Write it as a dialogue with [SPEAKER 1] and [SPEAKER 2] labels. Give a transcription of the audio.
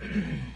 [SPEAKER 1] Mm-hmm.